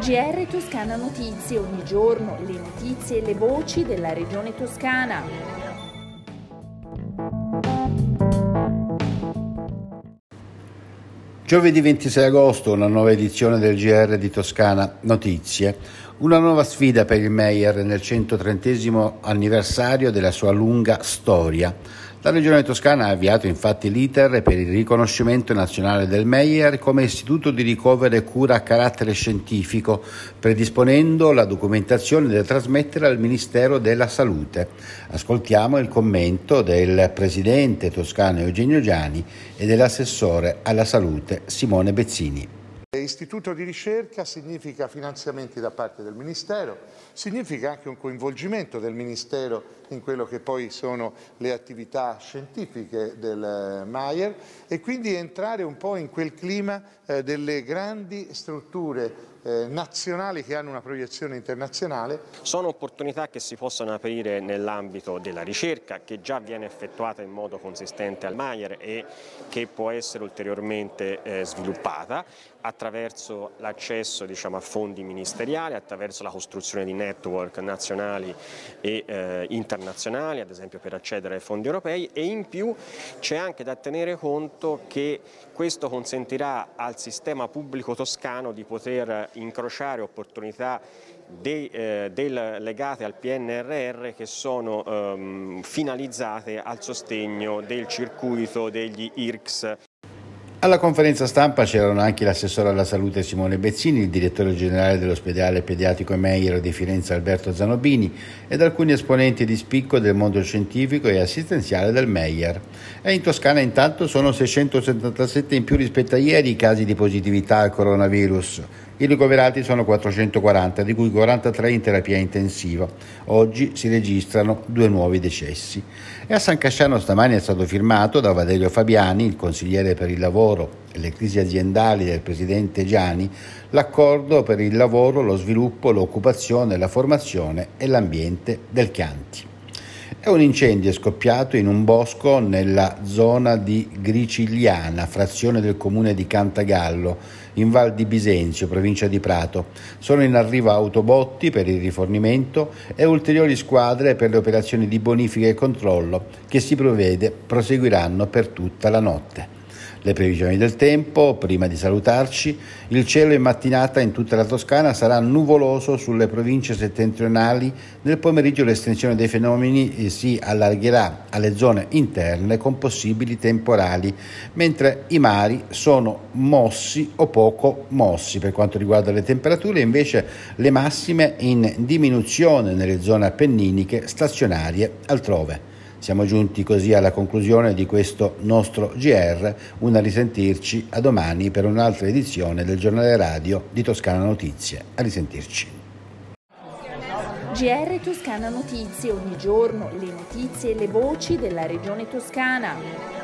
GR Toscana Notizie, ogni giorno le notizie e le voci della regione toscana. Giovedì 26 agosto, una nuova edizione del GR di Toscana Notizie, una nuova sfida per il Meyer nel 130 anniversario della sua lunga storia. La Regione Toscana ha avviato infatti l'iter per il riconoscimento nazionale del Meyer come istituto di ricovero e cura a carattere scientifico, predisponendo la documentazione da trasmettere al Ministero della Salute. Ascoltiamo il commento del presidente toscano Eugenio Giani e dell'assessore alla salute Simone Bezzini. Istituto di ricerca significa finanziamenti da parte del Ministero, significa anche un coinvolgimento del Ministero in quello che poi sono le attività scientifiche del Maier e quindi entrare un po' in quel clima eh, delle grandi strutture eh, nazionali che hanno una proiezione internazionale. Sono opportunità che si possono aprire nell'ambito della ricerca che già viene effettuata in modo consistente al Maier e che può essere ulteriormente eh, sviluppata attraverso l'accesso diciamo, a fondi ministeriali, attraverso la costruzione di network nazionali e eh, internazionali, ad esempio per accedere ai fondi europei e in più c'è anche da tenere conto che questo consentirà al sistema pubblico toscano di poter incrociare opportunità dei, eh, del, legate al PNRR che sono ehm, finalizzate al sostegno del circuito degli IRCS. Alla conferenza stampa c'erano anche l'assessore alla salute Simone Bezzini, il direttore generale dell'ospedale pediatrico Meyer di Firenze Alberto Zanobini ed alcuni esponenti di spicco del mondo scientifico e assistenziale del Meyer. E in Toscana intanto sono 677 in più rispetto a ieri i casi di positività al coronavirus, i ricoverati sono 440, di cui 43 in terapia intensiva. Oggi si registrano due nuovi decessi. E a San Casciano stamani è stato firmato da Valerio Fabiani, il consigliere per il lavoro e le crisi aziendali del presidente Gianni, l'accordo per il lavoro, lo sviluppo, l'occupazione, la formazione e l'ambiente del Chianti. È un incendio scoppiato in un bosco nella zona di Gricigliana, frazione del comune di Cantagallo, in Val di Bisenzio, provincia di Prato. Sono in arrivo autobotti per il rifornimento e ulteriori squadre per le operazioni di bonifica e controllo che si provvede proseguiranno per tutta la notte. Le previsioni del tempo, prima di salutarci, il cielo in mattinata in tutta la Toscana sarà nuvoloso sulle province settentrionali, nel pomeriggio l'estensione dei fenomeni eh, si allargherà alle zone interne con possibili temporali, mentre i mari sono mossi o poco mossi per quanto riguarda le temperature, invece le massime in diminuzione nelle zone appenniniche stazionarie altrove. Siamo giunti così alla conclusione di questo nostro GR, una risentirci a domani per un'altra edizione del giornale radio di Toscana Notizie. A risentirci. GR Toscana Notizie, ogni giorno le notizie e le voci della regione toscana.